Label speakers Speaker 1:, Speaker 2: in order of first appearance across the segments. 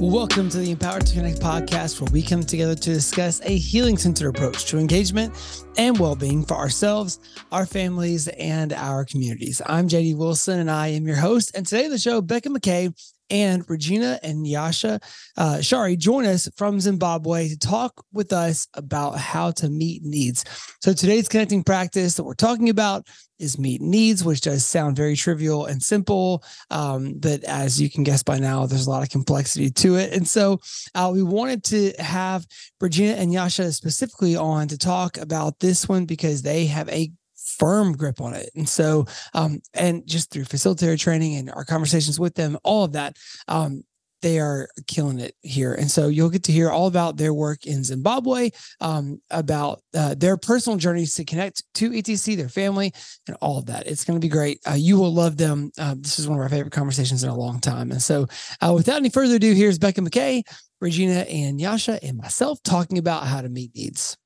Speaker 1: Welcome to the Empowered to Connect podcast, where we come together to discuss a healing centered approach to engagement and well being for ourselves, our families, and our communities. I'm JD Wilson, and I am your host. And today, the show, Becca McKay and Regina and Nyasha uh, Chari join us from Zimbabwe to talk with us about how to meet needs. So today's connecting practice that we're talking about is meet needs, which does sound very trivial and simple. Um, but as you can guess by now, there's a lot of complexity to it. And so uh, we wanted to have Regina and Nyasha specifically on to talk about this one because they have a firm grip on it. And so, um, and just through facilitator training and our conversations with them, all of that, um, they are killing it here. And so you'll get to hear all about their work in Zimbabwe, um, about uh, their personal journeys to connect to ETC, their family, and all of that. It's going to be great. Uh, you will love them. Uh, this is one of our favorite conversations in a long time. And so, uh, without any further ado, here's Becca McKay, Regina, and Nyasha, and myself talking about how to meet needs.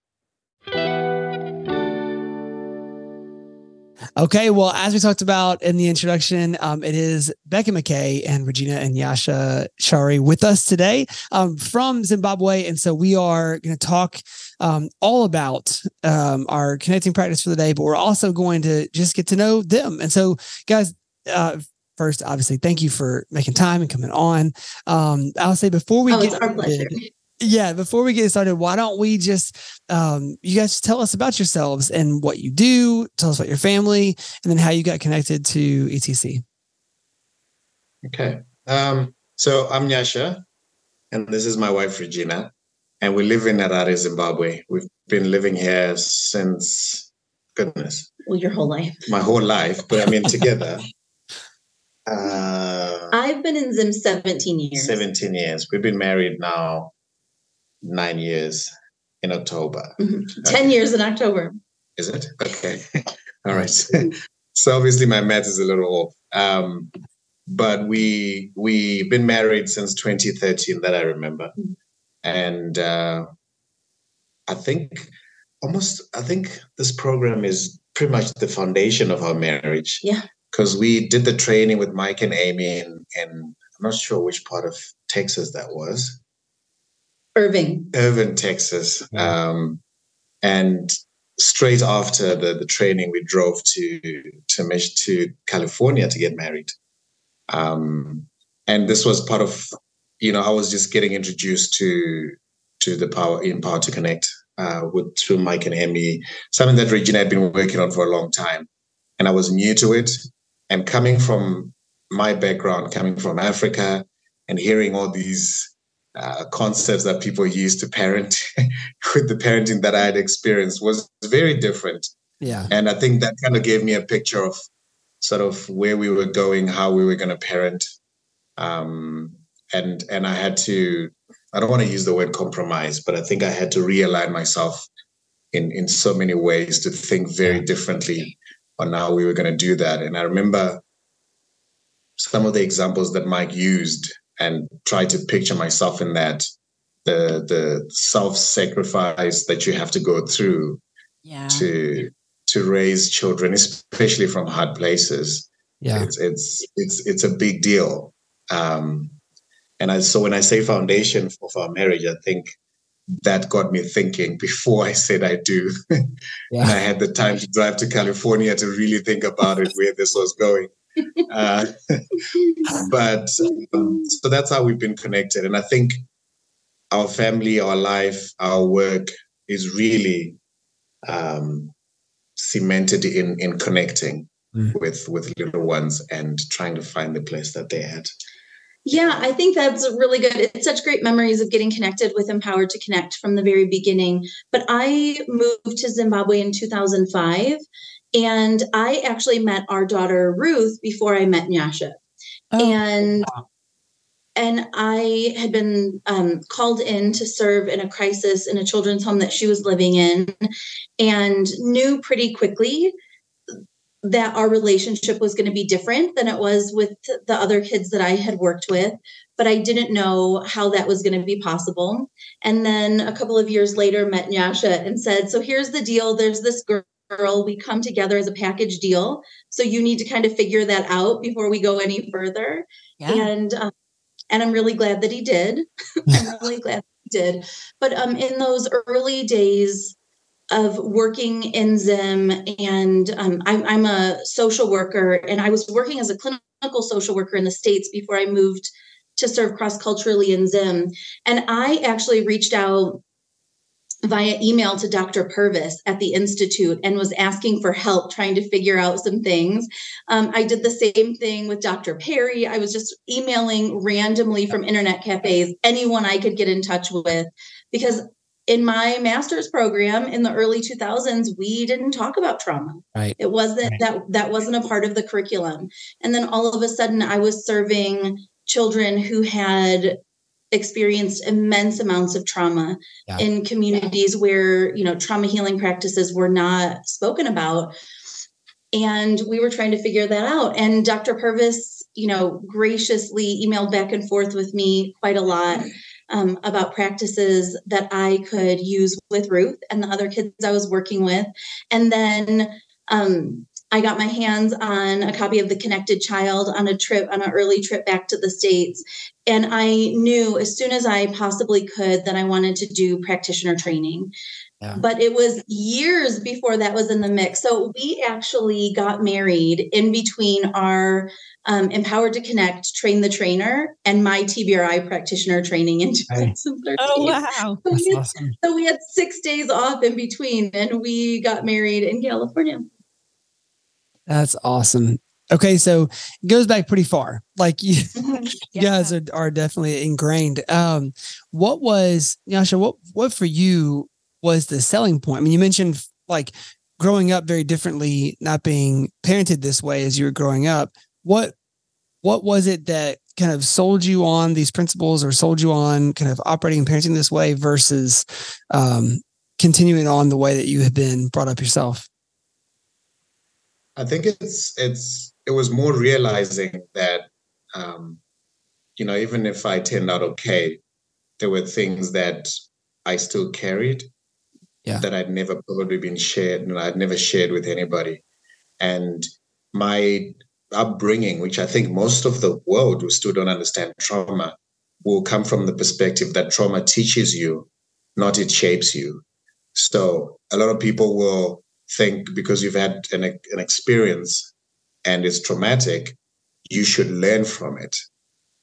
Speaker 1: Okay, well, as we talked about in the introduction, um, it is Becca McKay and Regina and Nyasha Chari with us today um, from Zimbabwe. And so we are going to talk um, all about um, our connecting practice for the day, but we're also going to just get to know them. And so, guys, uh, first, obviously, thank you for making time and coming on. Um, I'll say before we
Speaker 2: oh,
Speaker 1: get
Speaker 2: it's our pleasure
Speaker 1: yeah before we get started why don't we just um, you guys tell us about yourselves and what you do tell us about your family and then how you got connected to etc
Speaker 3: okay. Um, so i'm nyasha and this is my wife regina and we live in harare zimbabwe. We've been living here since goodness.
Speaker 2: Well your whole life.
Speaker 3: My whole life but i mean together. Uh,
Speaker 2: I've been in Zim 17 years.
Speaker 3: 17 years. We've been married now nine years in October.
Speaker 2: Mm-hmm. 10 okay. years in October.
Speaker 3: Is it? Okay. All right. so obviously my math is a little off. Um, but we we've been married since 2013 that I remember. Mm-hmm. And uh, I think almost I think this program is pretty much the foundation of our marriage.
Speaker 2: Yeah.
Speaker 3: Because we did the training with Mike and Amy and I'm not sure which part of Texas that was.
Speaker 2: Irving.
Speaker 3: Irving, Texas. Um, and straight after the, the training, we drove to to to California to get married. Um, and this was part of, you know, I was just getting introduced to to the power in Power to Connect uh, with through Mike and Amy, something that Regina had been working on for a long time, and I was new to it. And coming from my background, coming from Africa, and hearing all these uh, concepts that people use to parent with the parenting that I had experienced was very different.
Speaker 1: Yeah.
Speaker 3: And I think that kind of gave me a picture of sort of where we were going, how we were going to parent. Um, and and I had to, I don't want to use the word compromise, but I think I had to realign myself in in so many ways to think very differently on how we were going to do that. And I remember some of the examples that Mike used and try to picture myself in that the the self-sacrifice that you have to go through
Speaker 2: yeah.
Speaker 3: to to raise children especially from hard places.
Speaker 1: Yeah.
Speaker 3: It's it's it's, it's a big deal. Um and I, so when i say foundation of our marriage i think that got me thinking before i said i do. Yeah. and i had the time to drive to california to really think about it where this was going uh, but um, so that's how we've been connected. And I think our family, our life, our work is really um, cemented in in connecting mm. with with little ones and trying to find the place that they had.
Speaker 2: Yeah, I think that's really good. It's such great memories of getting connected with Empowered to Connect from the very beginning. But I moved to Zimbabwe in 2005 and I actually met our daughter Ruth before I met Nyasha. Oh. And and I had been um, called in to serve in a crisis in a children's home that she was living in, and knew pretty quickly that our relationship was going to be different than it was with the other kids that I had worked with. But I didn't know how that was going to be possible. And then a couple of years later, met Nyasha and said, "So here's the deal. There's this girl." Girl, we come together as a package deal. So you need to kind of figure that out before we go any further. Yeah. And um, And I'm really glad that he did. I'm really glad he did. But um, in those early days of working in Zim, and um, I'm, I'm a social worker, and I was working as a clinical social worker in the States before I moved to serve cross culturally in Zim. And I actually reached out via email to Dr. Purvis at the Institute and was asking for help trying to figure out some things. Um, I did the same thing with Dr. Perry. I was just emailing randomly from internet cafes, anyone I could get in touch with, because in my master's program in the early 2000s we didn't talk about trauma
Speaker 1: right
Speaker 2: it wasn't
Speaker 1: right.
Speaker 2: that that wasn't a part of the curriculum and then all of a sudden i was serving children who had experienced immense amounts of trauma yeah. in communities where you know trauma healing practices were not spoken about. And we were trying to figure that out. And dr purvis you know graciously emailed back and forth with me quite a lot um, about practices that i could use with ruth and the other kids i was working with. And then um, I got my hands on a copy of The Connected Child on a trip, on an early trip back to the States. And I knew as soon as I possibly could that I wanted to do practitioner training. Yeah. But it was years before that was in the mix. So we actually got married in between our um, Empowered to Connect, Train the Trainer, and my TBRI practitioner training in 2013.
Speaker 4: Oh, wow.
Speaker 2: So we, had, awesome. so we had six days off in between, and we got married in California.
Speaker 1: That's awesome. Okay, so it goes back pretty far. Like you, yeah. you guys are, are definitely ingrained. Um, what was Nyasha? What what for you was the selling point? I mean, you mentioned like growing up very differently, not being parented this way as you were growing up. What what was it that kind of sold you on these principles, or sold you on kind of operating and parenting this way versus um, continuing on the way that you have been brought up yourself?
Speaker 3: I think it's it's it was more realizing that um, you know even if I turned out okay, there were things that I still carried
Speaker 1: yeah.
Speaker 3: that I'd never probably been shared and I'd never shared with anybody, and my upbringing, which I think most of the world who still don't understand trauma, will come from the perspective that trauma teaches you, not it shapes you. So a lot of people will think because you've had an, an experience and it's traumatic, you should learn from it.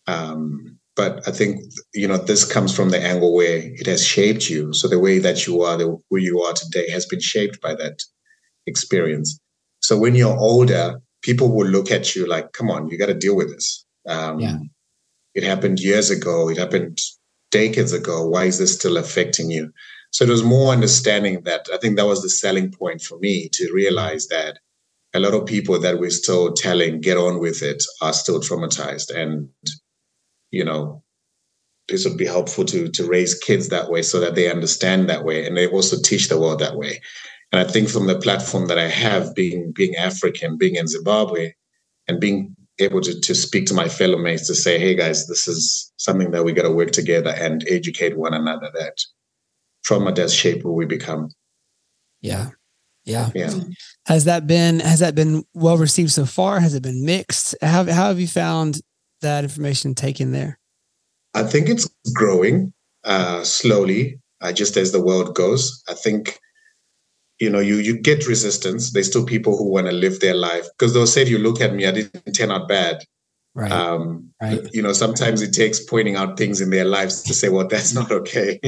Speaker 3: Um, but I think you know this comes from the angle where it has shaped you. So the way that you are, the who you are today, has been shaped by that experience. So when you're older, people will look at you like, "Come on, you got to deal with this." Um,
Speaker 1: yeah.
Speaker 3: It happened years ago. It happened decades ago. Why is this still affecting you? So it was more understanding that I think that was the selling point for me to realize that a lot of people that we're still telling get on with it are still traumatized and you know this would be helpful to to raise kids that way so that they understand that way and they also teach the world that way. And i think from the platform that i have being being african being in zimbabwe and being able to, to speak to my fellow mates to say hey guys this is something that we got to work together and educate one another that trauma does shape who we become.
Speaker 1: Yeah. Yeah.
Speaker 3: Yeah.
Speaker 1: Has that been has that been well received so far? Has it been mixed? How how have you found that information taken there?
Speaker 3: I think it's growing uh, slowly, uh, just as the world goes. I think you know you you get resistance. There's still people who want to live their life because they'll say, "You look at me, I didn't turn out bad."
Speaker 1: Right.
Speaker 3: Um,
Speaker 1: right.
Speaker 3: You know, sometimes it takes pointing out things in their lives to say, well, that's not okay.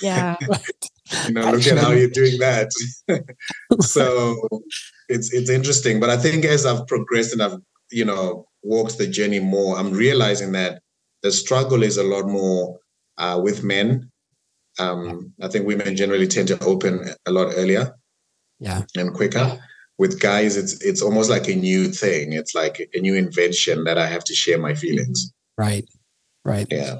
Speaker 4: Yeah.
Speaker 3: you know, look at how you're doing that. so it's it's interesting. But I think as I've progressed and I've, you know, walked the journey more, I'm realizing that the struggle is a lot more uh, with men. Um, I think women generally tend to open a lot earlier.
Speaker 1: Yeah.
Speaker 3: And quicker with guys it's it's almost like a new thing. It's like a new invention that i have to share my feelings.
Speaker 1: Right. Right.
Speaker 3: Yeah.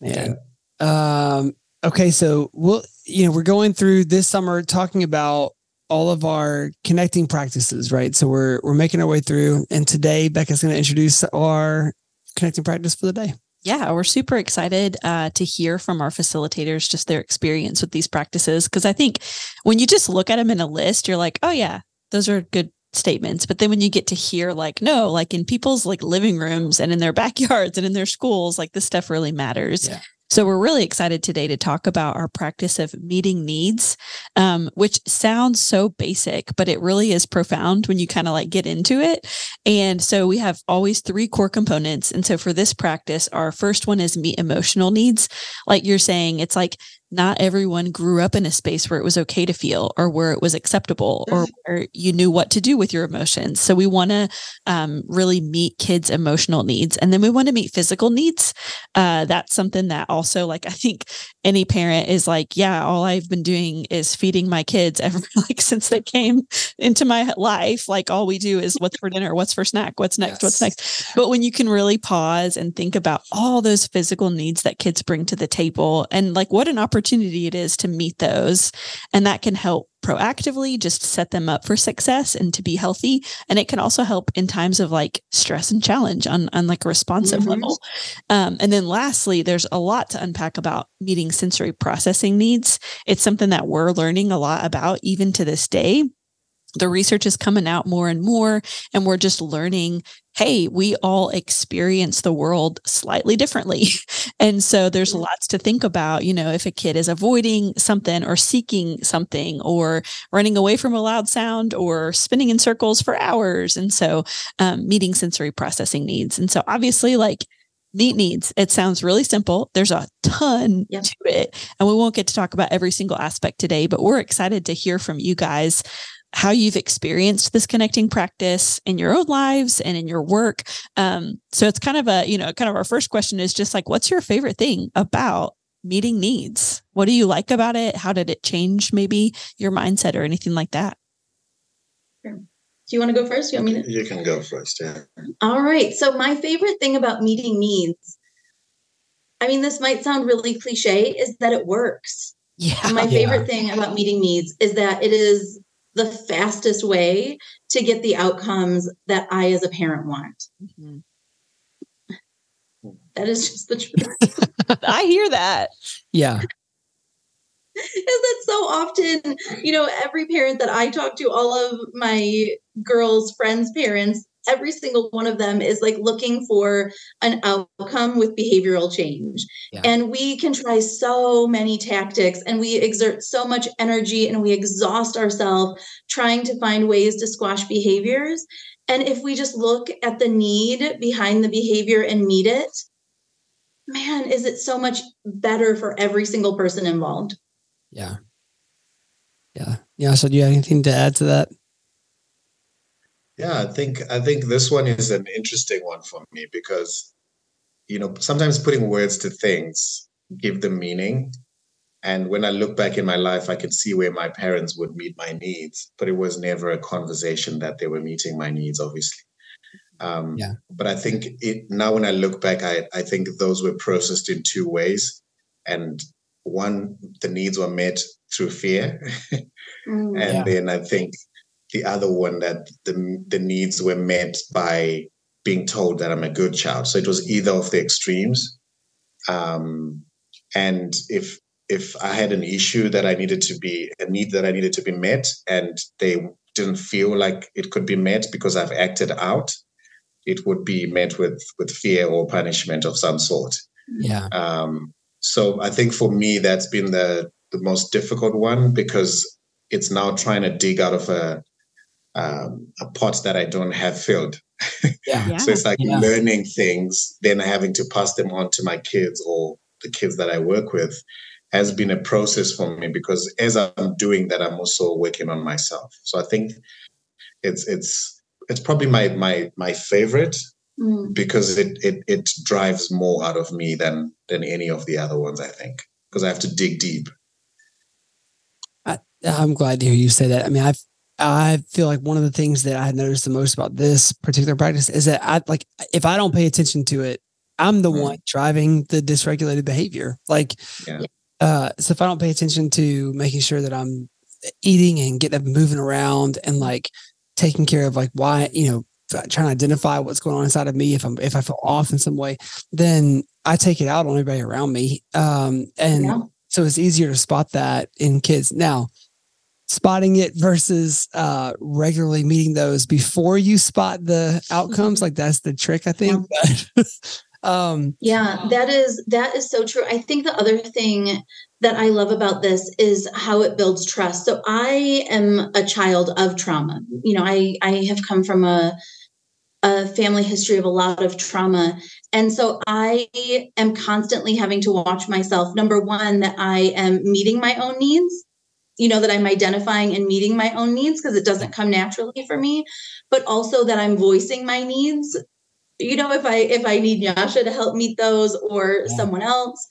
Speaker 1: Yeah. Um okay so we'll you know we're going through this summer talking about all of our connecting practices right? So we're we're making our way through and today becca's going to introduce our connecting practice for the day
Speaker 4: yeah, we're super excited uh, to hear from our facilitators just their experience with these practices. Because I think when you just look at them in a list, you're like, oh, yeah, those are good statements but then when you get to hear like no like in people's like living rooms and in their backyards and in their schools like this stuff really matters yeah. So we're really excited today to talk about our practice of meeting needs, um, which sounds so basic, but it really is profound when you kind of like get into it. And so we have always three core components. And so for this practice, our first one is meet emotional needs. Like you're saying, it's like not everyone grew up in a space where it was okay to feel or where it was acceptable or mm-hmm. where you knew what to do with your emotions. So we want to um, really meet kids' emotional needs. And then we want to meet physical needs. Uh, that's something that also, like, I think any parent is like, yeah, all I've been doing is feeding my kids ever, like, since they came into my life. Like, all we do is what's for dinner, what's for snack, what's next, yes. what's next. But when you can really pause and think about all those physical needs that kids bring to the table and like what an opportunity opportunity it is to meet those. And that can help proactively just set them up for success and to be healthy. And it can also help in times of like stress and challenge on, on like a responsive mm-hmm. level. Um, and then lastly, there's a lot to unpack about meeting sensory processing needs. It's something that we're learning a lot about even to this day the research is coming out more and more and we're just learning hey we all experience the world slightly differently and so there's lots to think about you know if a kid is avoiding something or seeking something or running away from a loud sound or spinning in circles for hours and so um, meeting sensory processing needs and so obviously like meet needs. It sounds really simple. There's a ton yep. to it. And we won't get to talk about every single aspect today, but we're excited to hear from you guys how you've experienced this connecting practice in your own lives and in your work. Um, so it's kind of a, you know, kind of our first question is just like, what's your favorite thing about meeting needs? What do you like about it? How did it change maybe your mindset or anything like that?
Speaker 2: Sure. Do you want to go first?
Speaker 3: You
Speaker 2: want me to?
Speaker 3: You can go first. Yeah.
Speaker 2: All right. So my favorite thing about meeting needs, I mean, this might sound really cliche, is that it works. Yeah. And my favorite thing about meeting needs is that it is the fastest way to get the outcomes that I, as a parent, want. Mm-hmm. That is just the truth.
Speaker 4: I hear that.
Speaker 1: Yeah.
Speaker 2: Is that so often, you know, every parent that I talk to, all of my girls' friends' parents, every single one of them is like looking for an outcome with behavioral change. Yeah. And we can try so many tactics and we exert so much energy and we exhaust ourselves trying to find ways to squash behaviors. And if we just look at the need behind the behavior and meet it, man, is it so much better for every single person involved?
Speaker 1: Yeah. Yeah. Yeah. So, do you have anything to add to that?
Speaker 3: Yeah, I think I think this one is an interesting one for me because you know sometimes putting words to things give them meaning. And when I look back in my life, I can see where my parents would meet my needs, but it was never a conversation that they were meeting my needs, obviously. Um, yeah. But I think it now when I look back, I, I think those were processed in two ways. And one, the needs were met through fear. mm, and yeah. then I think the other one that the, the needs were met by being told that I'm a good child. So it was either of the extremes. Um, and if if I had an issue that I needed to be a need that I needed to be met, and they didn't feel like it could be met because I've acted out, it would be met with with fear or punishment of some sort.
Speaker 1: Yeah.
Speaker 3: Um, so I think for me that's been the the most difficult one because it's now trying to dig out of a um, a pot that I don't have filled. Yeah. so it's like yeah. learning things, then having to pass them on to my kids or the kids that I work with has been a process for me because as I'm doing that, I'm also working on myself. So I think it's it's it's probably my my my favorite mm. because it, it it drives more out of me than than any of the other ones. I think because I have to dig deep.
Speaker 1: I, I'm glad to hear you say that. I mean, I've I feel like one of the things that I noticed the most about this particular practice is that I like if I don't pay attention to it, I'm the mm. one driving the dysregulated behavior. Like, yeah. uh, so if I don't pay attention to making sure that I'm eating and getting up and moving around and like taking care of like why you know trying to identify what's going on inside of me if I'm if I feel off in some way, then I take it out on everybody around me. Um, and yeah. so it's easier to spot that in kids now spotting it versus uh, regularly meeting those before you spot the outcomes. Like that's the trick, I think. Yeah.
Speaker 2: um, yeah, that is that is so true. I think the other thing that I love about this is how it builds trust. So I am a child of trauma. You know, I I have come from a a family history of a lot of trauma. And so I am constantly having to watch myself. Number one, that I am meeting my own needs, you know, that I'm identifying and meeting my own needs because it doesn't come naturally for me, but also that I'm voicing my needs. You know, if I if I need Nyasha to help meet those or yeah. someone else.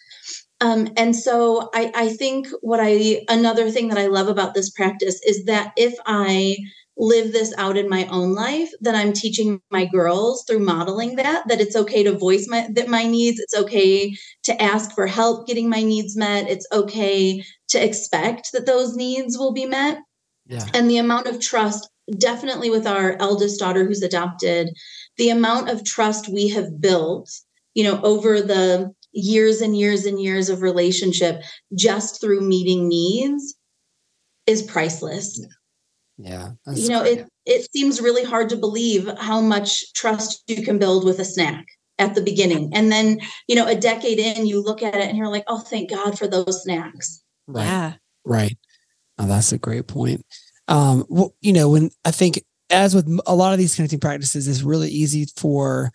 Speaker 2: Um, and so I, I think what I another thing that I love about this practice is that if I live this out in my own life that i'm teaching my girls through modeling that that it's okay to voice my that my needs it's okay to ask for help getting my needs met it's okay to expect that those needs will be met. Yeah. and the amount of trust definitely with our eldest daughter who's adopted the amount of trust we have built you know over the years and years and years of relationship just through meeting needs is priceless yeah
Speaker 1: yeah.
Speaker 2: You know, it it seems really hard to believe how much trust you can build with a snack at the beginning. And then, you know, a decade in, you look at it and you're like, oh, thank God for those snacks.
Speaker 1: Right. Yeah. Right. Oh, that's a great point. Um, well, you know, when I think as with a lot of these connecting practices, it's really easy for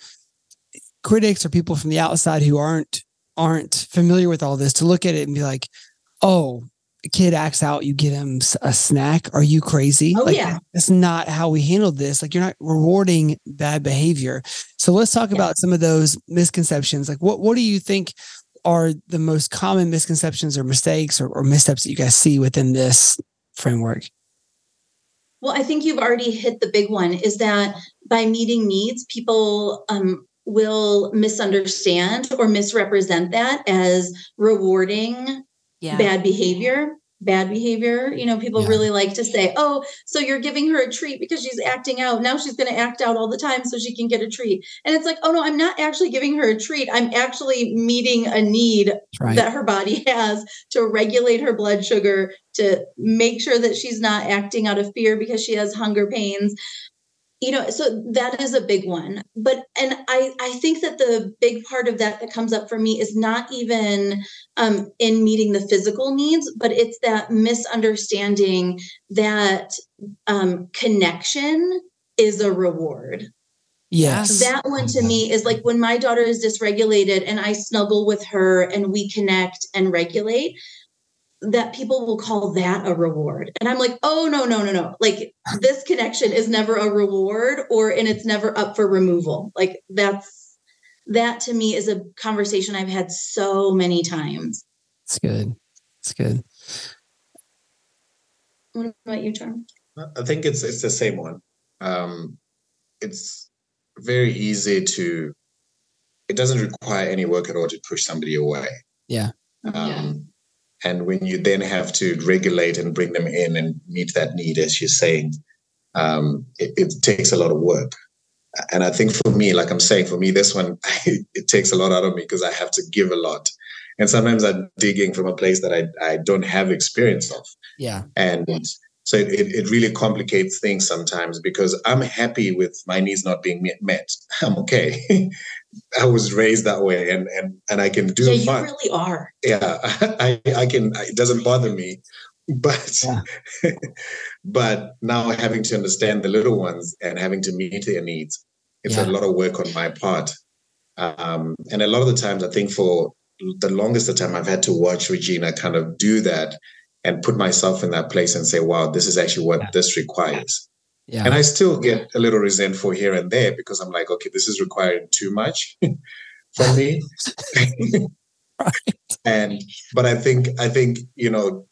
Speaker 1: critics or people from the outside who aren't aren't familiar with all this to look at it and be like, oh, kid acts out, you get him a snack. Are you crazy?
Speaker 2: Oh,
Speaker 1: like,
Speaker 2: yeah.
Speaker 1: That's not how we handled this. Like, you're not rewarding bad behavior. So let's talk yeah. about some of those misconceptions. Like, what, what do you think are the most common misconceptions or mistakes or, or missteps that you guys see within this framework?
Speaker 2: Well, I think you've already hit the big one is that by meeting needs, people um, will misunderstand or misrepresent that as rewarding yeah. bad behavior bad behavior you know people yeah. really like to say oh so you're giving her a treat because she's acting out now she's going to act out all the time so she can get a treat and it's like oh no i'm not actually giving her a treat i'm actually meeting a need right. that her body has to regulate her blood sugar to make sure that she's not acting out of fear because she has hunger pains you know so that is a big one. But and i i think that the big part of that that comes up for me is not even um, in meeting the physical needs but it's that misunderstanding that um, connection is a reward.
Speaker 1: Yes.
Speaker 2: That one to me is like when my daughter is dysregulated and i snuggle with her and we connect and regulate that people will call that a reward. And I'm like, oh, no, no, no, no. Like this connection is never a reward or, and it's never up for removal. Like that's, that to me is a conversation I've had so many times.
Speaker 1: It's good. It's good.
Speaker 2: What about you, Charm?
Speaker 3: I think it's it's the same one. Um, it's very easy to. It doesn't require any work at all to push somebody away.
Speaker 1: Yeah.
Speaker 3: Um, yeah. And when you then have to regulate and bring them in and meet that need, as you're saying, um, it, it, takes a lot of work. And I think for me, like I'm saying, for me, this one, it takes a lot out of me because I have to give a lot. And sometimes I'm digging from a place that I, I don't have experience of.
Speaker 1: Yeah.
Speaker 3: And so it, it really complicates things sometimes because I'm happy with my needs not being met. I'm okay. I was raised that way, and and and I can do.
Speaker 2: Yeah, you really are.
Speaker 3: Yeah, I I can. It doesn't bother me, but yeah. but now having to understand the little ones and having to meet their needs, it's yeah. a lot of work on my part. Um, and a lot of the times, I think for the longest of time, I've had to watch Regina kind of do that and put myself in that place and say, "Wow, this is actually what yeah. this requires." Yeah. And I still get a little resentful here and there because I'm like, okay, this is requiring too much from me. right. And but I think I think, you know,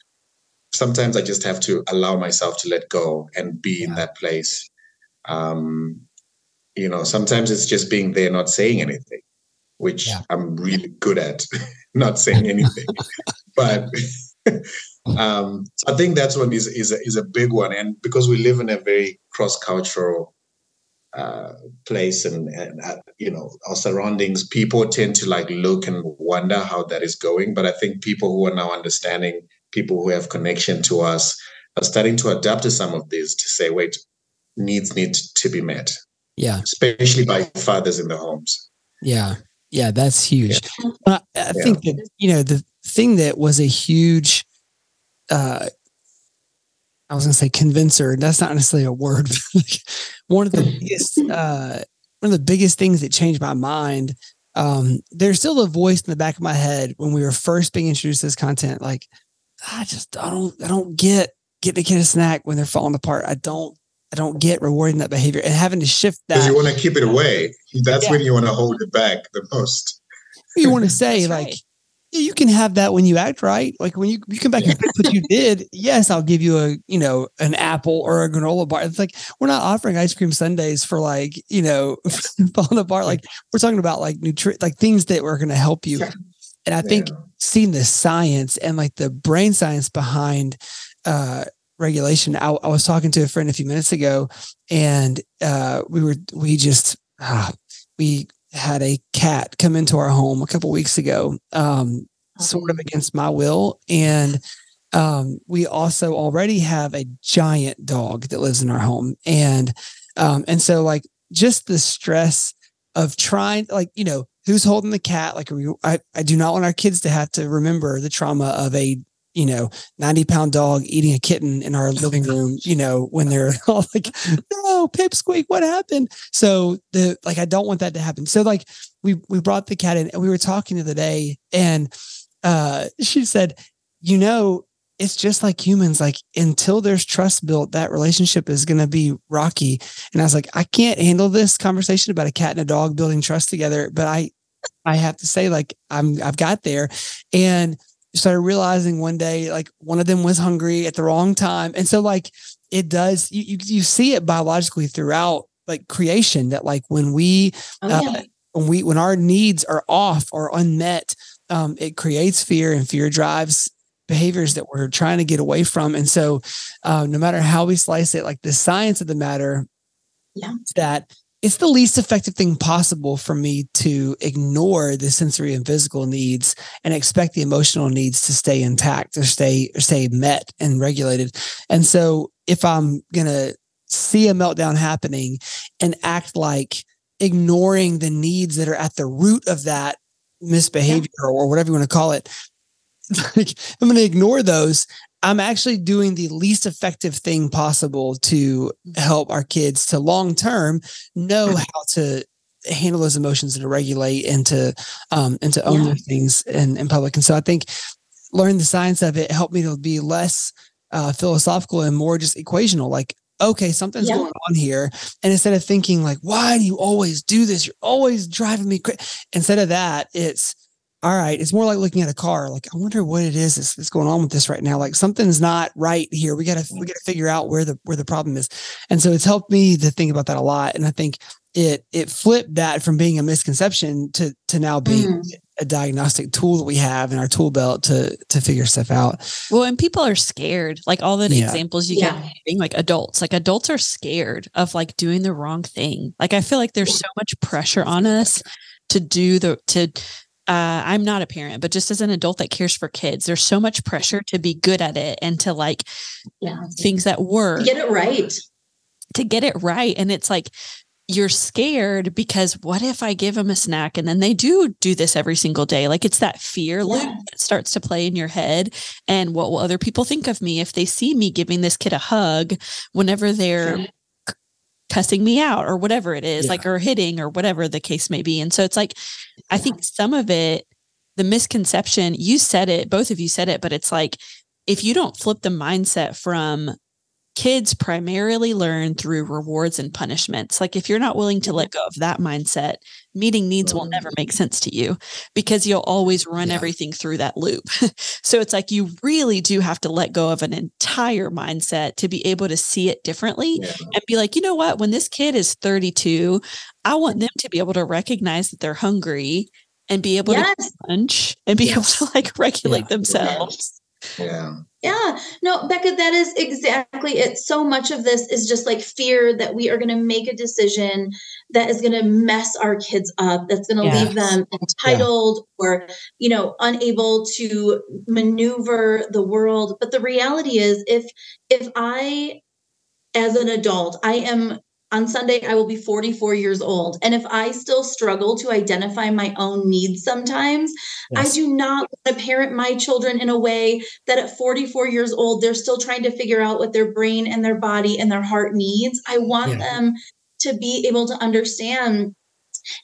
Speaker 3: sometimes I just have to allow myself to let go and be yeah. in that place. Um, you know, sometimes it's just being there, not saying anything, which yeah. I'm really good at not saying anything. but um, so I think that's one is is a, is a big one, and because we live in a very cross cultural uh, place, and, and uh, you know our surroundings, people tend to like look and wonder how that is going. But I think people who are now understanding, people who have connection to us, are starting to adapt to some of these to say, wait, needs need to be met.
Speaker 1: Yeah.
Speaker 3: Especially by fathers in the homes.
Speaker 1: Yeah. Yeah. That's huge. Yeah. I, I yeah. think that, you know, the thing that was a huge, uh, I was going to say convincer. That's not necessarily a word. one of the biggest, uh, one of the biggest things that changed my mind. Um, there's still a voice in the back of my head when we were first being introduced to this content. Like, I just, I don't, I don't get get the kid a snack when they're falling apart. I don't, I don't get rewarding that behavior and having to shift that.
Speaker 3: Because you want to keep it away. That's yeah. when you want to hold it back the most.
Speaker 1: You want to say like, right you can have that when you act right. Like when you, you come back and fix what you did. Yes, I'll give you a, you know, an apple or a granola bar. It's like, we're not offering ice cream sundaes for like, you know, falling apart. Like we're talking about like nutrient, like things that were going to help you. And I think yeah. seeing the science and like the brain science behind, uh, regulation. I, I was talking to a friend a few minutes ago and, uh, we were, we just, uh, we had a cat come into our home a couple weeks ago, um, sort of against my will. And um, we also already have a giant dog that lives in our home. And um, and so like just the stress of trying like, you know, who's holding the cat? Like we, I, I do not want our kids to have to remember the trauma of a you know, 90 pound dog eating a kitten in our living room, you know, when they're all like, no, pipsqueak, what happened? So the like I don't want that to happen. So like we we brought the cat in and we were talking the other day and uh she said, you know, it's just like humans, like until there's trust built, that relationship is gonna be rocky. And I was like, I can't handle this conversation about a cat and a dog building trust together, but I I have to say, like, I'm I've got there. And started realizing one day like one of them was hungry at the wrong time and so like it does you you, you see it biologically throughout like creation that like when we oh, uh, yeah. uh, when we when our needs are off or unmet um, it creates fear and fear drives behaviors that we're trying to get away from and so uh, no matter how we slice it like the science of the matter yeah that it's the least effective thing possible for me to ignore the sensory and physical needs and expect the emotional needs to stay intact or stay or stay met and regulated. And so if I'm to see a meltdown happening and act like ignoring the needs that are at the root of that misbehavior yeah. or whatever you want to call it, like I'm going to ignore those. I'm actually doing the least effective thing possible to help our kids to long term know mm-hmm. how to handle those emotions and to regulate and to um and to own yeah. those things in, in public. And so I think learning the science of it helped me to be less uh, philosophical and more just equational. Like, okay, something's yeah. going on here. And instead of thinking like, why do you always do this? You're always driving me crazy. Instead of that, it's all right, it's more like looking at a car. Like, I wonder what it is that's, that's going on with this right now. Like something's not right here. We gotta we gotta figure out where the where the problem is. And so it's helped me to think about that a lot. And I think it it flipped that from being a misconception to to now being mm. a diagnostic tool that we have in our tool belt to to figure stuff out.
Speaker 4: Well, and people are scared. Like all the yeah. examples you yeah. being like adults, like adults are scared of like doing the wrong thing. Like I feel like there's so much pressure on us to do the to uh, I'm not a parent, but just as an adult that cares for kids, there's so much pressure to be good at it and to like yeah. things that work.
Speaker 2: Get it right.
Speaker 4: To get it right. And it's like, you're scared because what if I give them a snack and then they do do this every single day? Like it's that fear yeah. loop that starts to play in your head. And what will other people think of me if they see me giving this kid a hug whenever they're cussing me out or whatever it is, yeah. like or hitting or whatever the case may be. And so it's like, I think some of it, the misconception, you said it, both of you said it, but it's like if you don't flip the mindset from kids primarily learn through rewards and punishments. Like if you're not willing to let mm-hmm. go of that mindset, meeting needs will never mm-hmm. make sense to you because you'll always run yeah. everything through that loop. so it's like you really do have to let go of an entire mindset to be able to see it differently yeah. and be like, you know what, when this kid is 32, I want them to be able to recognize that they're hungry and be able yes. to punch and be yes. able to like regulate yeah. themselves.
Speaker 3: Yeah.
Speaker 2: Yeah, no, Becca, that is exactly it. So much of this is just like fear that we are going to make a decision that is going to mess our kids up, that's going to yes. leave them entitled yeah. or, you know, unable to maneuver the world. But the reality is if if I as an adult, I am on Sunday, I will be 44 years old. And if I still struggle to identify my own needs sometimes, yes. I do not want to parent my children in a way that at 44 years old, they're still trying to figure out what their brain and their body and their heart needs. I want yeah. them to be able to understand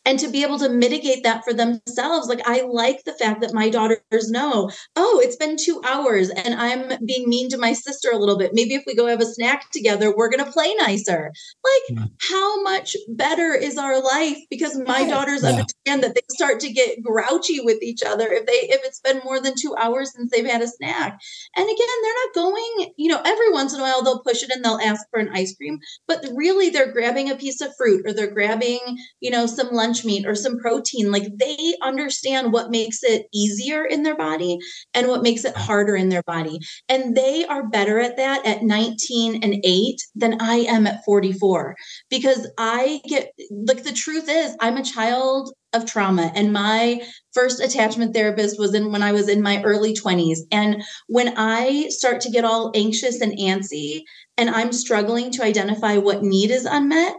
Speaker 2: and to be able to mitigate that for themselves. Like, I like the fact that my daughters know, oh, it's been two hours and I'm being mean to my sister a little bit. Maybe if we go have a snack together, we're going to play nicer. Like, yeah. how much better is our life because my daughters yeah. understand that they start to get grouchy with each other if they if it's been more than two hours since they've had a snack. And again, they're not going, you know, every once in a while they'll push it and they'll ask for an ice cream, but really they're grabbing a piece of fruit or they're grabbing, you know, some lunch meat or some protein. Like they understand what makes it easier in their body and what makes it harder in their body. And they are better at that at 19 and 8 than I am at 44 because I get like the truth is I'm a child of trauma and my first attachment therapist was in when I was in my early 20s and when I start to get all anxious and antsy and I'm struggling to identify what need is unmet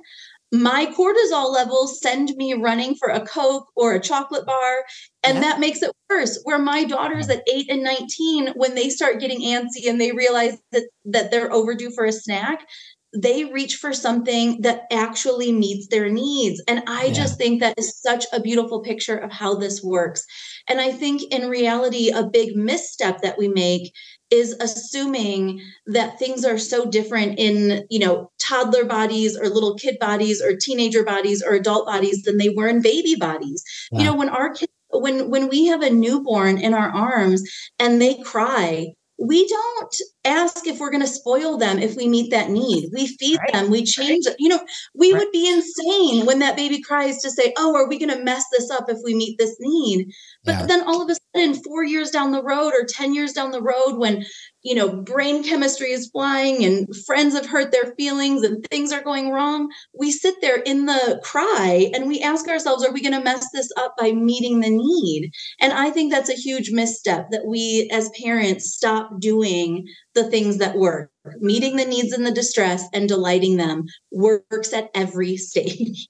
Speaker 2: my cortisol levels send me running for a Coke or a chocolate bar. And yeah. that makes it worse. Where my daughters at eight and 19, when they start getting antsy and they realize that, that they're overdue for a snack, they reach for something that actually meets their needs. And I yeah. just think that is such a beautiful picture of how this works. And I think in reality, a big misstep that we make is assuming that things are so different in you know toddler bodies or little kid bodies or teenager bodies or adult bodies than they were in baby bodies wow. you know when our kids when when we have a newborn in our arms and they cry we don't ask if we're going to spoil them if we meet that need. We feed right. them, we change it. You know, we right. would be insane when that baby cries to say, Oh, are we going to mess this up if we meet this need? But yeah. then all of a sudden, four years down the road or 10 years down the road, when you know, brain chemistry is flying and friends have hurt their feelings and things are going wrong, we sit there in the cry and we ask ourselves, are we going to mess this up by meeting the need? And I think that's a huge misstep that we as parents stop doing the things that work. Meeting the needs and the distress and delighting them works at every stage.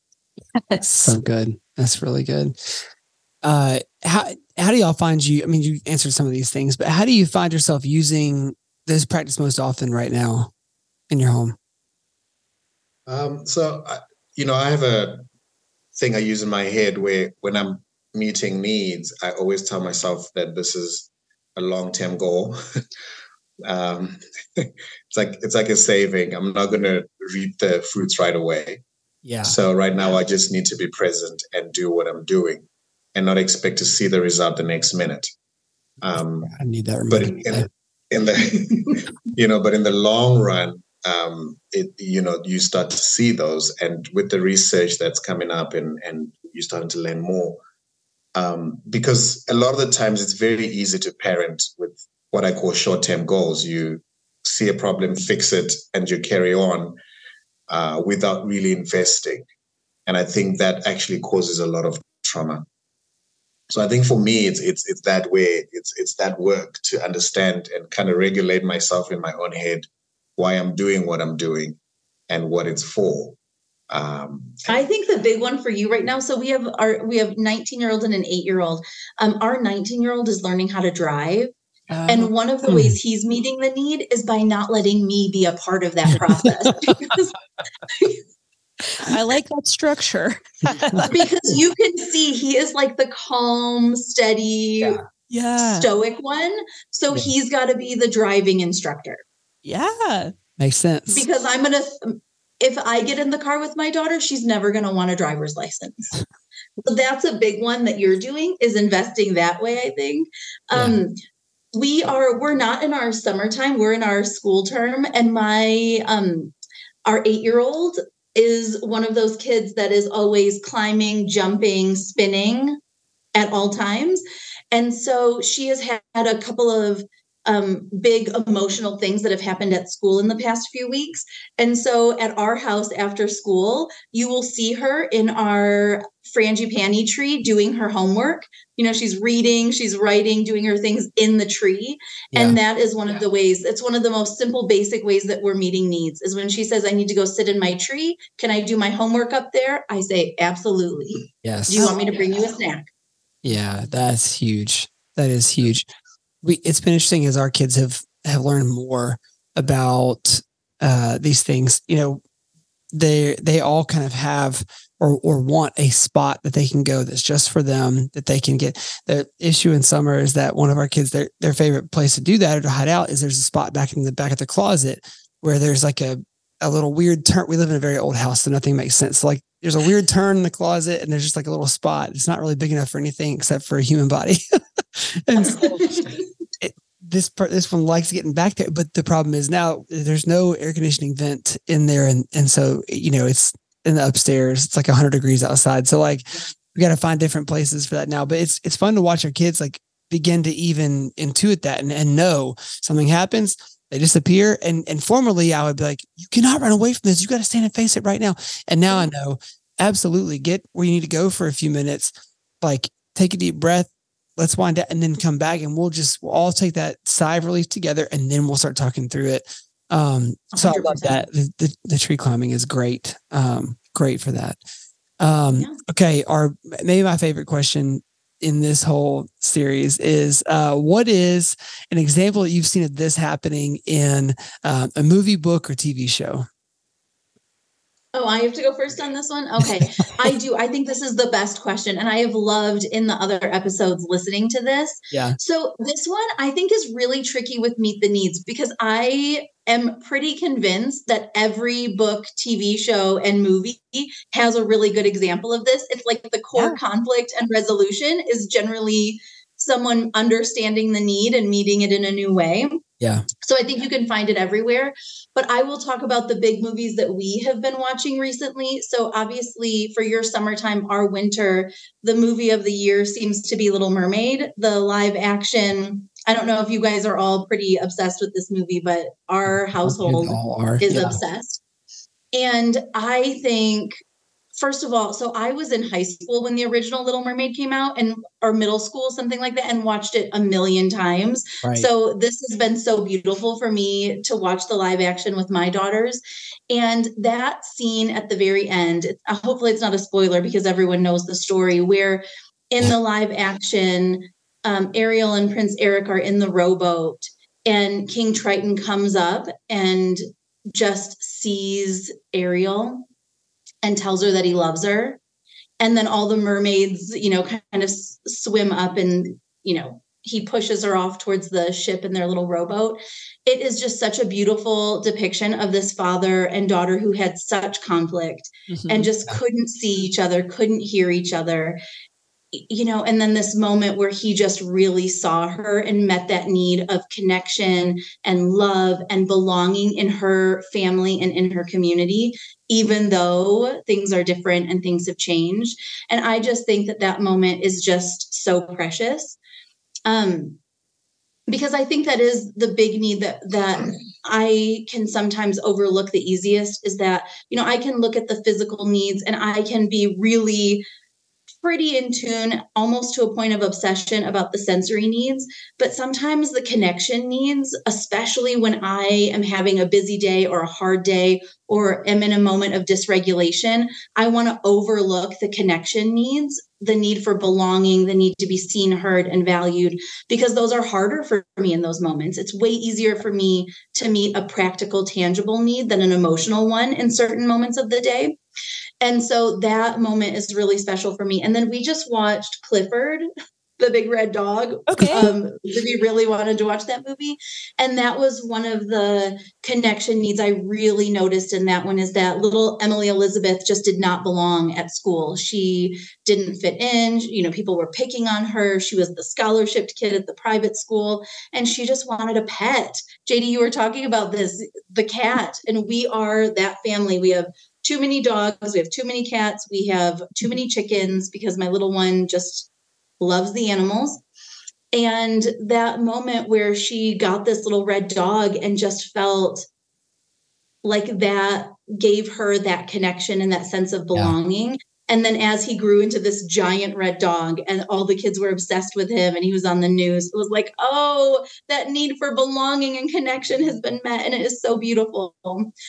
Speaker 1: Yes. So good. That's really good. Uh, how how do y'all find you? I mean, you answered some of these things, but how do you find yourself using this practice most often right now in your home?
Speaker 3: Um, so, you know, I have a thing I use in my head where when I'm meeting needs, I always tell myself that this is a long term goal. um, it's like it's like a saving. I'm not going to reap the fruits right away. Yeah. So right now, I just need to be present and do what I'm doing and not expect to see the result the next minute.
Speaker 1: Um, I need that.
Speaker 3: But in, in, in, the, you know, but in the long run, um, it, you know, you start to see those, and with the research that's coming up, and and you're starting to learn more. Um, because a lot of the times it's very easy to parent with what I call short-term goals. You see a problem, fix it, and you carry on uh, without really investing. And I think that actually causes a lot of trauma. So I think for me, it's it's it's that way. It's it's that work to understand and kind of regulate myself in my own head, why I'm doing what I'm doing, and what it's for.
Speaker 2: Um, I think the big one for you right now. So we have our we have 19 year old and an eight year old. Um, our 19 year old is learning how to drive. Uh, and one of the ways he's meeting the need is by not letting me be a part of that process.
Speaker 4: I like that structure.
Speaker 2: because you can see he is like the calm, steady, yeah. yeah. stoic one. So yeah. he's got to be the driving instructor.
Speaker 4: Yeah.
Speaker 1: Makes sense.
Speaker 2: Because I'm going to, if I get in the car with my daughter, she's never going to want a driver's license. so that's a big one that you're doing is investing that way, I think. Um, yeah we are we're not in our summertime we're in our school term and my um our eight year old is one of those kids that is always climbing, jumping, spinning at all times. And so she has had a couple of um, big emotional things that have happened at school in the past few weeks. And so at our house after school, you will see her in our frangipani tree doing her homework. You know, she's reading, she's writing, doing her things in the tree. Yeah. And that is one of the ways, it's one of the most simple, basic ways that we're meeting needs is when she says, I need to go sit in my tree. Can I do my homework up there? I say, absolutely.
Speaker 1: Yes.
Speaker 2: Do you want me to bring you a snack?
Speaker 1: Yeah, that's huge. That is huge. We it's been interesting as our kids have have learned more about uh, these things. You know, they they all kind of have or or want a spot that they can go that's just for them that they can get. The issue in summer is that one of our kids their their favorite place to do that or to hide out is there's a spot back in the back of the closet where there's like a a little weird turn. We live in a very old house, so nothing makes sense. So like there's a weird turn in the closet, and there's just like a little spot. It's not really big enough for anything except for a human body. and so this part, this one likes getting back there, but the problem is now there's no air conditioning vent in there, and and so you know it's in the upstairs. It's like 100 degrees outside, so like we got to find different places for that now. But it's it's fun to watch our kids like begin to even intuit that and, and know something happens they disappear. And and formerly I would be like, you cannot run away from this. You got to stand and face it right now. And now I mm-hmm. know absolutely get where you need to go for a few minutes. Like take a deep breath, let's wind down and then come back and we'll just we'll all take that sigh of relief together and then we'll start talking through it. Um, so 100%. I love that. The, the, the, tree climbing is great. Um, great for that. Um, yeah. okay. Our maybe my favorite question in this whole series is uh, what is an example that you've seen of this happening in uh, a movie, book, or TV show?
Speaker 2: Oh, I have to go first on this one? Okay. I do. I think this is the best question. And I have loved in the other episodes listening to this.
Speaker 1: Yeah.
Speaker 2: So this one I think is really tricky with Meet the Needs because I am pretty convinced that every book, TV show, and movie has a really good example of this. It's like the core yeah. conflict and resolution is generally someone understanding the need and meeting it in a new way.
Speaker 1: Yeah.
Speaker 2: So I think you can find it everywhere. But I will talk about the big movies that we have been watching recently. So obviously, for your summertime, our winter, the movie of the year seems to be Little Mermaid, the live action I don't know if you guys are all pretty obsessed with this movie, but our household is yeah. obsessed. And I think, first of all, so I was in high school when the original Little Mermaid came out, and or middle school, something like that, and watched it a million times. Right. So this has been so beautiful for me to watch the live action with my daughters. And that scene at the very end, hopefully it's not a spoiler because everyone knows the story, where in the live action um, Ariel and Prince Eric are in the rowboat, and King Triton comes up and just sees Ariel and tells her that he loves her. And then all the mermaids, you know, kind of swim up and, you know, he pushes her off towards the ship in their little rowboat. It is just such a beautiful depiction of this father and daughter who had such conflict mm-hmm. and just couldn't see each other, couldn't hear each other you know, and then this moment where he just really saw her and met that need of connection and love and belonging in her family and in her community, even though things are different and things have changed. And I just think that that moment is just so precious. Um, because I think that is the big need that that I can sometimes overlook the easiest is that you know I can look at the physical needs and I can be really pretty in tune, almost to a point of obsession about the sensory needs. But sometimes the connection needs, especially when I am having a busy day or a hard day or am in a moment of dysregulation, I want to overlook the connection needs, the need for belonging, the need to be seen, heard, and valued, because those are harder for me in those moments. It's way easier for me to meet a practical, tangible need than an emotional one in certain moments of the day. And so that moment is really special for me. And then we just watched Clifford, the big red dog.
Speaker 1: Okay.
Speaker 2: Um, we really wanted to watch that movie. And that was one of the connection needs I really noticed in that one is that little Emily Elizabeth just did not belong at school. She didn't fit in. You know, people were picking on her. She was the scholarship kid at the private school and she just wanted a pet. JD, you were talking about this, the cat. And we are that family. We have too many dogs, we have too many cats, we have too many chickens because my little one just loves the animals. And that moment where she got this little red dog and just felt like that gave her that connection and that sense of belonging. Yeah. And then as he grew into this giant red dog and all the kids were obsessed with him and he was on the news, it was like, oh, that need for belonging and connection has been met. And it is so beautiful.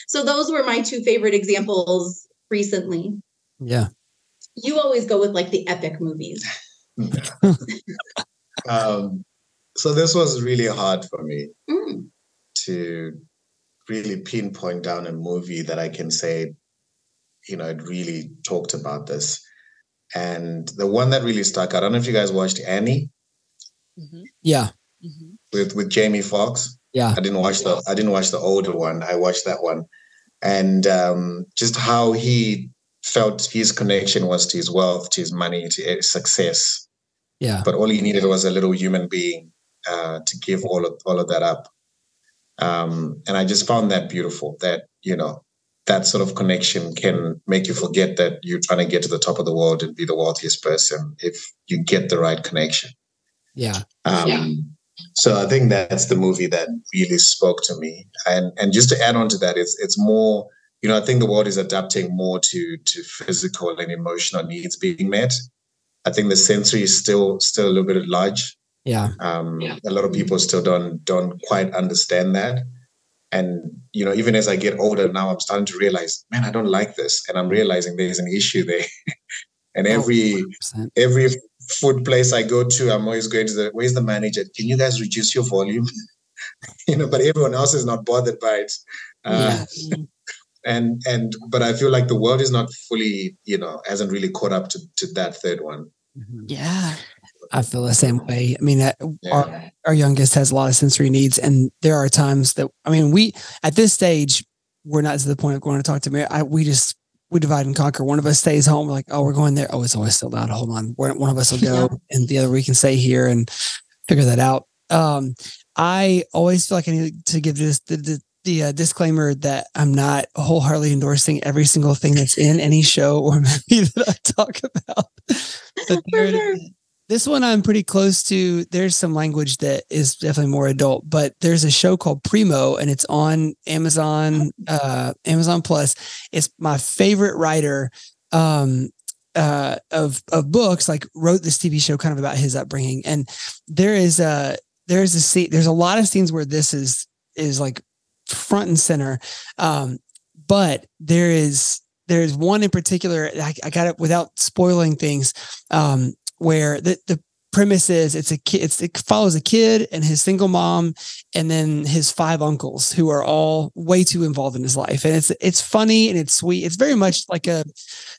Speaker 2: So those were my two favorite examples recently.
Speaker 1: Yeah.
Speaker 2: You always go with like the epic movies.
Speaker 3: um, so this was really hard for me mm. to really pinpoint down a movie that I can say, you know, it really talked about this. And the one that really stuck, I don't know if you guys watched Annie.
Speaker 1: Mm-hmm. Yeah.
Speaker 3: Mm-hmm. With with Jamie Foxx.
Speaker 1: Yeah.
Speaker 3: I didn't watch the I didn't watch the older one. I watched that one. And um, just how he felt his connection was to his wealth, to his money, to his success.
Speaker 1: Yeah.
Speaker 3: But all he needed was a little human being uh, to give all of all of that up. Um, and I just found that beautiful. That you know that sort of connection can make you forget that you're trying to get to the top of the world and be the wealthiest person if you get the right connection.
Speaker 1: Yeah.
Speaker 3: Um, yeah. So I think that's the movie that really spoke to me. And and just to add on to that, it's it's more you know, I think the world is adapting more to to physical and emotional needs being met. I think the sensory is still still a little bit at large.
Speaker 1: Yeah.
Speaker 3: Um, yeah. A lot of people still don't don't quite understand that. And you know, even as I get older now, I'm starting to realize, man, I don't like this, and I'm realizing there's an issue there. and every oh, every food place I go to, I'm always going to the where's the manager? Can you guys reduce your volume? you know, but everyone else is not bothered by it. Uh, yeah and and but I feel like the world is not fully, you know, hasn't really caught up to, to that third one.
Speaker 4: Yeah.
Speaker 1: I feel the same way. I mean, yeah. our, our youngest has a lot of sensory needs, and there are times that I mean, we at this stage we're not to the point of going to talk to me. I, we just we divide and conquer. One of us stays home. We're like, oh, we're going there. Oh, it's always still loud. Hold on. One of us will go, yeah. and the other we can stay here and figure that out. Um, I always feel like I need to give this the, the, the uh, disclaimer that I'm not wholeheartedly endorsing every single thing that's in any show or movie that I talk about. But there, this one I'm pretty close to. There's some language that is definitely more adult, but there's a show called Primo and it's on Amazon, uh, Amazon Plus. It's my favorite writer um, uh, of of books. Like wrote this TV show kind of about his upbringing, and there is a there's a scene. There's a lot of scenes where this is is like front and center. Um, but there is there's one in particular. I, I got it without spoiling things. Um, where the the premise is it's a kid it follows a kid and his single mom and then his five uncles who are all way too involved in his life. And it's it's funny and it's sweet. It's very much like a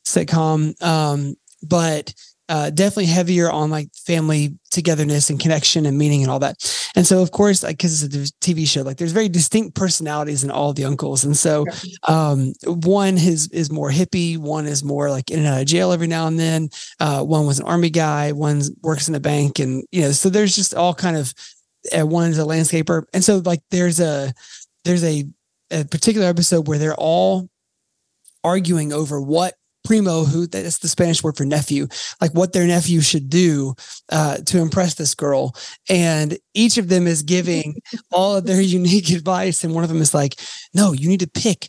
Speaker 1: sitcom um, but uh, definitely heavier on like family togetherness and connection and meaning and all that. And so, of course, like because it's a TV show, like there's very distinct personalities in all the uncles. And so, um, one is is more hippie, one is more like in and out of jail every now and then. Uh, one was an army guy, one works in a bank, and you know, so there's just all kind of. Uh, one is a landscaper, and so like there's a there's a a particular episode where they're all arguing over what primo, who that's the Spanish word for nephew, like what their nephew should do uh, to impress this girl. And each of them is giving all of their unique advice. And one of them is like, no, you need to pick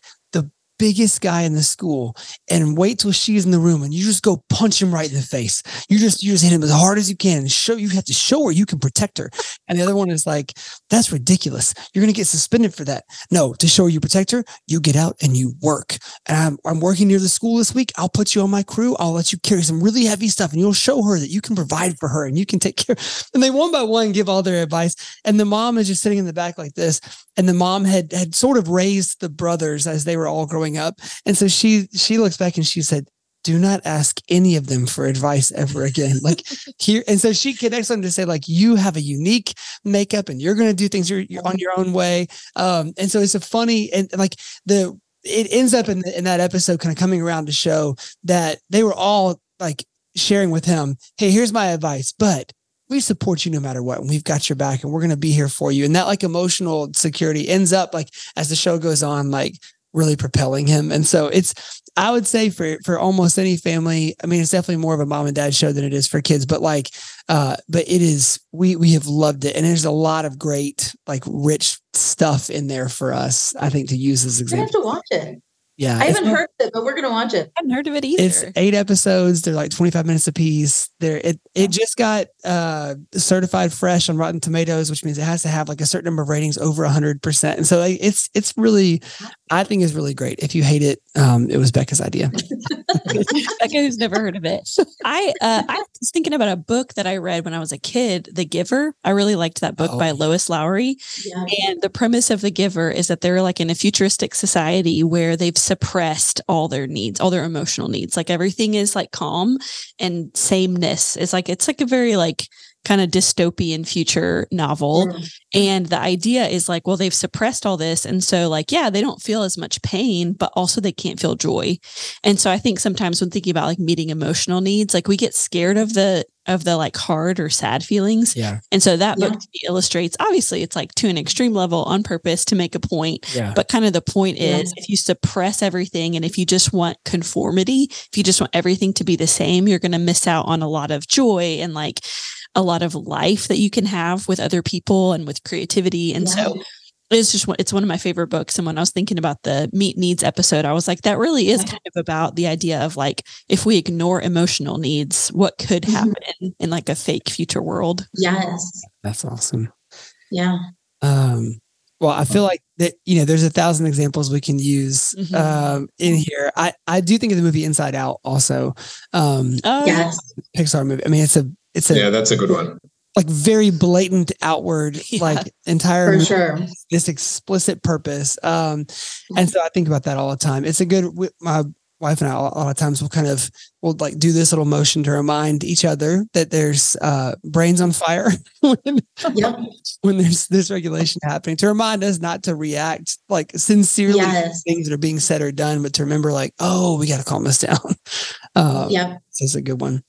Speaker 1: biggest guy in the school and wait till she's in the room and you just go punch him right in the face. You just you just hit him as hard as you can and show you have to show her you can protect her. And the other one is like, that's ridiculous. You're gonna get suspended for that. No, to show you protect her, you get out and you work. And I'm I'm working near the school this week. I'll put you on my crew. I'll let you carry some really heavy stuff and you'll show her that you can provide for her and you can take care. And they one by one give all their advice. And the mom is just sitting in the back like this. And the mom had had sort of raised the brothers as they were all growing growing up. And so she she looks back and she said, do not ask any of them for advice ever again. Like here, and so she connects them to say, like, you have a unique makeup and you're going to do things you're, you're, on your own way. Um, and so it's a funny and like the it ends up in in that episode kind of coming around to show that they were all like sharing with him, hey, here's my advice, but we support you no matter what and we've got your back and we're going to be here for you and that like emotional security ends up like as the show goes on like really propelling him. And so it's, I would say for for almost any family, I mean, it's definitely more of a mom and dad show than it is for kids. But like Uh, but it is we we have loved it, and there's a lot of great like rich stuff in there for us. I think to use as example.
Speaker 2: I have
Speaker 1: example.
Speaker 2: to watch it.
Speaker 1: Yeah,
Speaker 2: I haven't
Speaker 1: not-
Speaker 2: heard of it, but we're gonna watch it.
Speaker 4: I haven't heard of it either.
Speaker 1: It's eight episodes. They're like 25 minutes apiece. There, it it just got uh certified fresh on Rotten Tomatoes, which means it has to have like a certain number of ratings over hundred percent. And so like, it's it's really, I think is really great. If you hate it, um, it was Becca's idea.
Speaker 4: Becca who's never heard of it. I uh, I was thinking about a book that I read when I was a kid, The Giver. I really liked that book
Speaker 1: Oh.
Speaker 4: by Lois Lowry.
Speaker 2: Yeah.
Speaker 4: And the premise of The Giver is that they're like in a futuristic society where they've suppressed all their needs, all their emotional needs. Like everything is like calm and sameness. It's like it's like a very like kind of dystopian future novel.
Speaker 2: Mm.
Speaker 4: And the idea is like, well, they've suppressed all this. And so, like, yeah, they don't feel as much pain, but also they can't feel joy. And so I think sometimes when thinking about like meeting emotional needs, like we get scared of the of the like hard or sad feelings.
Speaker 1: Yeah,
Speaker 4: And so that book
Speaker 2: Yeah.
Speaker 4: me illustrates obviously it's like to an extreme level on purpose to make a point.
Speaker 1: yeah,
Speaker 4: But kind of the point
Speaker 2: Yeah.
Speaker 4: is if you suppress everything and if you just want conformity, if you just want everything to be the same, you're going to miss out on a lot of joy and like a lot of life that you can have with other people and with creativity. And so it's just one- it's one of my favorite books. And when I was thinking about the meet needs episode, I was like, that really is kind of about the idea of like if we ignore emotional needs, what could
Speaker 2: Mhm.
Speaker 4: happen in like a fake future world?
Speaker 2: Yes.
Speaker 1: that's awesome.
Speaker 2: Yeah.
Speaker 1: Um, well, I feel like that you know, there's a thousand examples we can use
Speaker 4: Mhm.
Speaker 1: um in here. I I do think of the movie Inside Out also. Um,
Speaker 4: Oh,
Speaker 2: Yes.
Speaker 1: Pixar movie. I mean, it's a it's a
Speaker 3: Yeah, that's a good one.
Speaker 1: like very blatant outward
Speaker 4: Yeah.
Speaker 1: like entire
Speaker 2: For sure.
Speaker 1: this explicit purpose um and so i think about that all the time it's a good my wife and i a lot of times will kind of will like do this little motion to remind each other that there's uh brains on fire when,
Speaker 2: Yep.
Speaker 1: when there's dysregulation happening to remind us not to react like sincerely to
Speaker 2: Yes.
Speaker 1: things that are being said or done but to remember like oh we got to calm this down um
Speaker 2: Yep.
Speaker 1: this is a good one.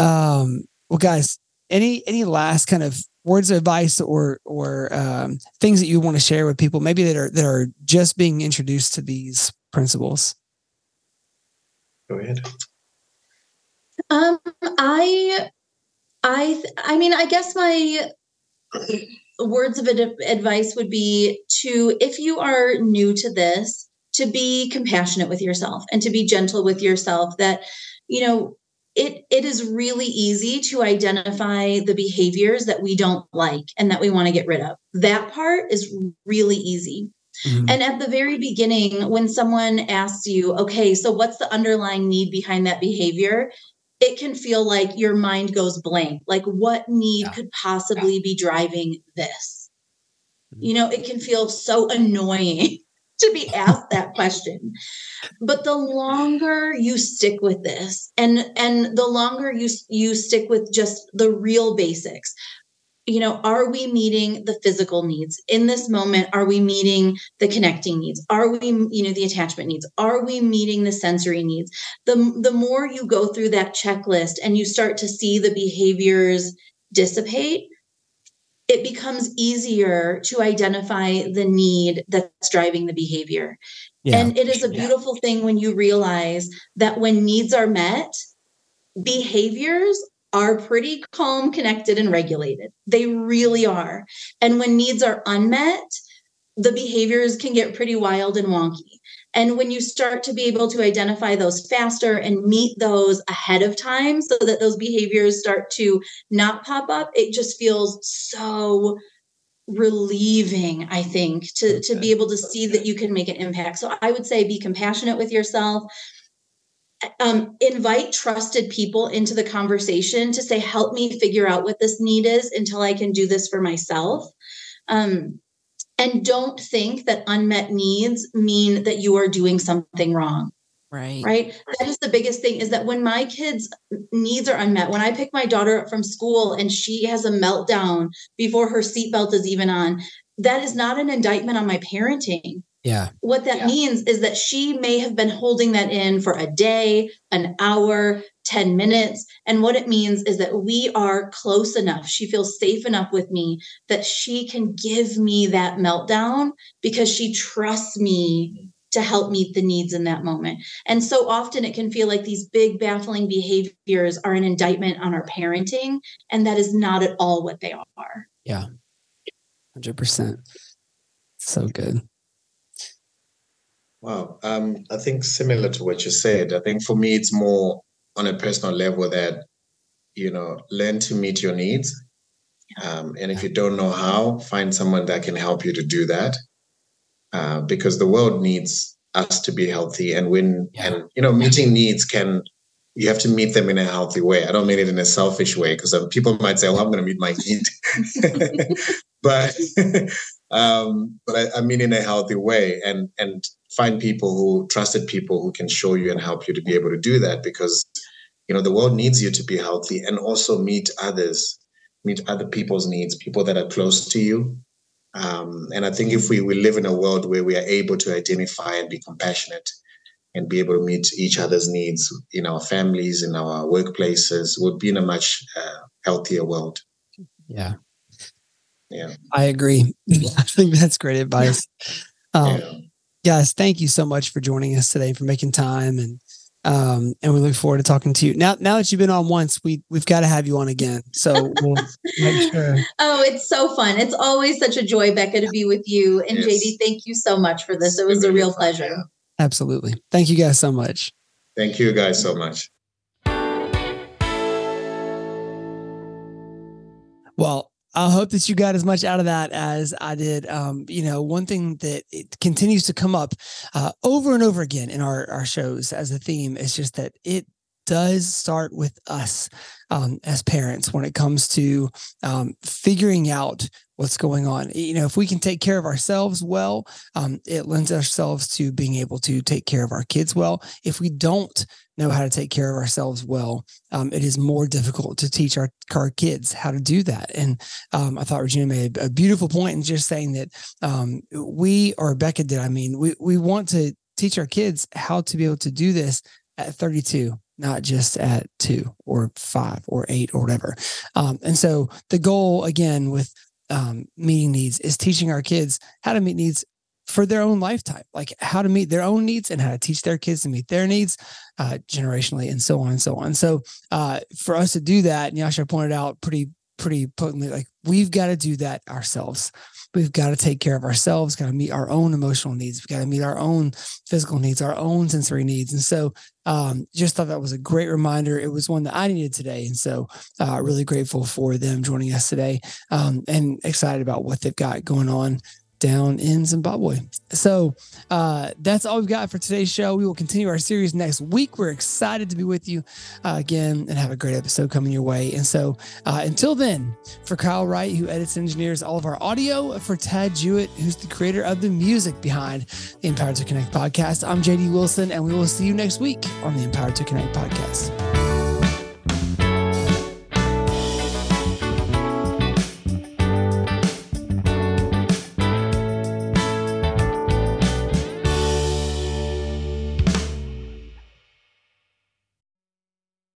Speaker 1: Um, well, guys, any any last kind of words of advice or or um, things that you want to share with people, maybe that are that are just being introduced to these principles?
Speaker 3: Go ahead.
Speaker 2: Um, I, I, I mean, I guess my words of ad- advice would be to, if you are new to this, to be compassionate with yourself and to be gentle with yourself. That, you know, it it is really easy to identify the behaviors that we don't like and that we want to get rid of. That part is really easy.
Speaker 1: Mhm.
Speaker 2: And at the very beginning, when someone asks you, okay, so what's the underlying need behind that behavior? It can feel like your mind goes blank. Like, what need
Speaker 1: Yeah.
Speaker 2: could possibly be driving this?
Speaker 1: Mhm.
Speaker 2: You know, it can feel so annoying to be asked that question. But the longer you stick with this and and the longer you you stick with just the real basics, you know are we meeting the physical needs? In this moment are we meeting the connecting needs? Are we you know the attachment needs? Are we meeting the sensory needs? The the more you go through that checklist and you start to see the behaviors dissipate it becomes easier to identify the need that's driving the behavior
Speaker 1: Yeah.
Speaker 2: and it is a beautiful thing when you realize that when needs are met, behaviors are pretty calm, connected, and regulated. They really are. And when needs are unmet, the behaviors can get pretty wild and wonky. And when you start to be able to identify those faster and meet those ahead of time so that those behaviors start to not pop up, it just feels so relieving i think to to be able to see that you can make an impact. So i would say be compassionate with yourself. Um, invite trusted people into the conversation to say help me figure out what this need is until i can do this for myself. Um, and don't think that unmet needs mean that you are doing something wrong
Speaker 4: Right.
Speaker 2: right that is the biggest thing is that when my kids needs are unmet when i pick my daughter up from school and she has a meltdown before her seatbelt is even on that is not an indictment on my parenting
Speaker 1: yeah.
Speaker 2: what that
Speaker 3: Yeah.
Speaker 2: means is that she may have been holding that in for a day an hour 10 minutes and what it means is that we are close enough she feels safe enough with me that she can give me that meltdown because she trusts me to help meet the needs in that moment. And so often it can feel like these big, baffling behaviors are an indictment on our parenting, and that is not at all what they are.
Speaker 1: Yeah, 100%. So good.
Speaker 3: Wow. Um, I think similar to what you said, I think for me, it's more on a personal level that, you know, learn to meet your needs. Um, and if you don't know how, find someone that can help you to do that. Uh, because the world needs us to be healthy and when yeah. and you know meeting needs can you have to meet them in a healthy way i don't mean it in a selfish way because people might say well i'm going to meet my need but um, but I, I, mean in a healthy way and and find people who trusted people who can show you and help you to be able to do that because you know the world needs you to be healthy and also meet others meet other people's needs people that are close to you um, and I think if we, we live in a world where we are able to identify and be compassionate and be able to meet each other's needs in our families, in our workplaces, we'll be in a much uh, healthier world.
Speaker 1: Yeah.
Speaker 3: Yeah.
Speaker 1: I agree. I think that's great advice. Um, yeah. Guys, thank you so much for joining us today, for making time and um, and we look forward to talking to you. Now, now that you've been on once, we we've got to have you on again. So we'll
Speaker 2: make sure. Oh, it's so fun! It's always such a joy, Becca, to be with you. And yes. JD, thank you so much for this. It was a real pleasure.
Speaker 1: Absolutely. Thank you guys so much.
Speaker 3: Thank you guys so much.
Speaker 1: Well, I hope that you got as much out of that as I did. Um, you know, one thing that it continues to come up uh, over and over again in our, our shows as a theme is just that it does start with us um, as parents when it comes to um, figuring out what's going on. You know, if we can take care of ourselves well, um, it lends ourselves to being able to take care of our kids well. If we don't know how to take care of ourselves well, um, it is more difficult to teach our, our kids how to do that. And um, I thought Regina made a beautiful point in just saying that um, we, or Becca did, I mean, we, we want to teach our kids how to be able to do this at 32 not just at two or five or eight or whatever. Um, and so the goal again with um, meeting needs is teaching our kids how to meet needs for their own lifetime, like how to meet their own needs and how to teach their kids to meet their needs uh, generationally and so on and so on. So uh, for us to do that, and Nyasha pointed out pretty pretty potently, like we've got to do that ourselves. We've got to take care of ourselves, got to meet our own emotional needs. We've got to meet our own physical needs, our own sensory needs. And so um, just thought that was a great reminder. It was one that I needed today. And so uh, really grateful for them joining us today um, and excited about what they've got going on down in Zimbabwe. So uh, that's all we've got for today's show. We will continue our series next week. We're excited to be with you uh, again and have a great episode coming your way. And so uh, until then, for Kyle Wright, who edits and engineers all of our audio, for Tad Jewett, who's the creator of the music behind the Empowered to Connect podcast, I'm JD Wilson, and we will see you next week on the Empowered to Connect podcast.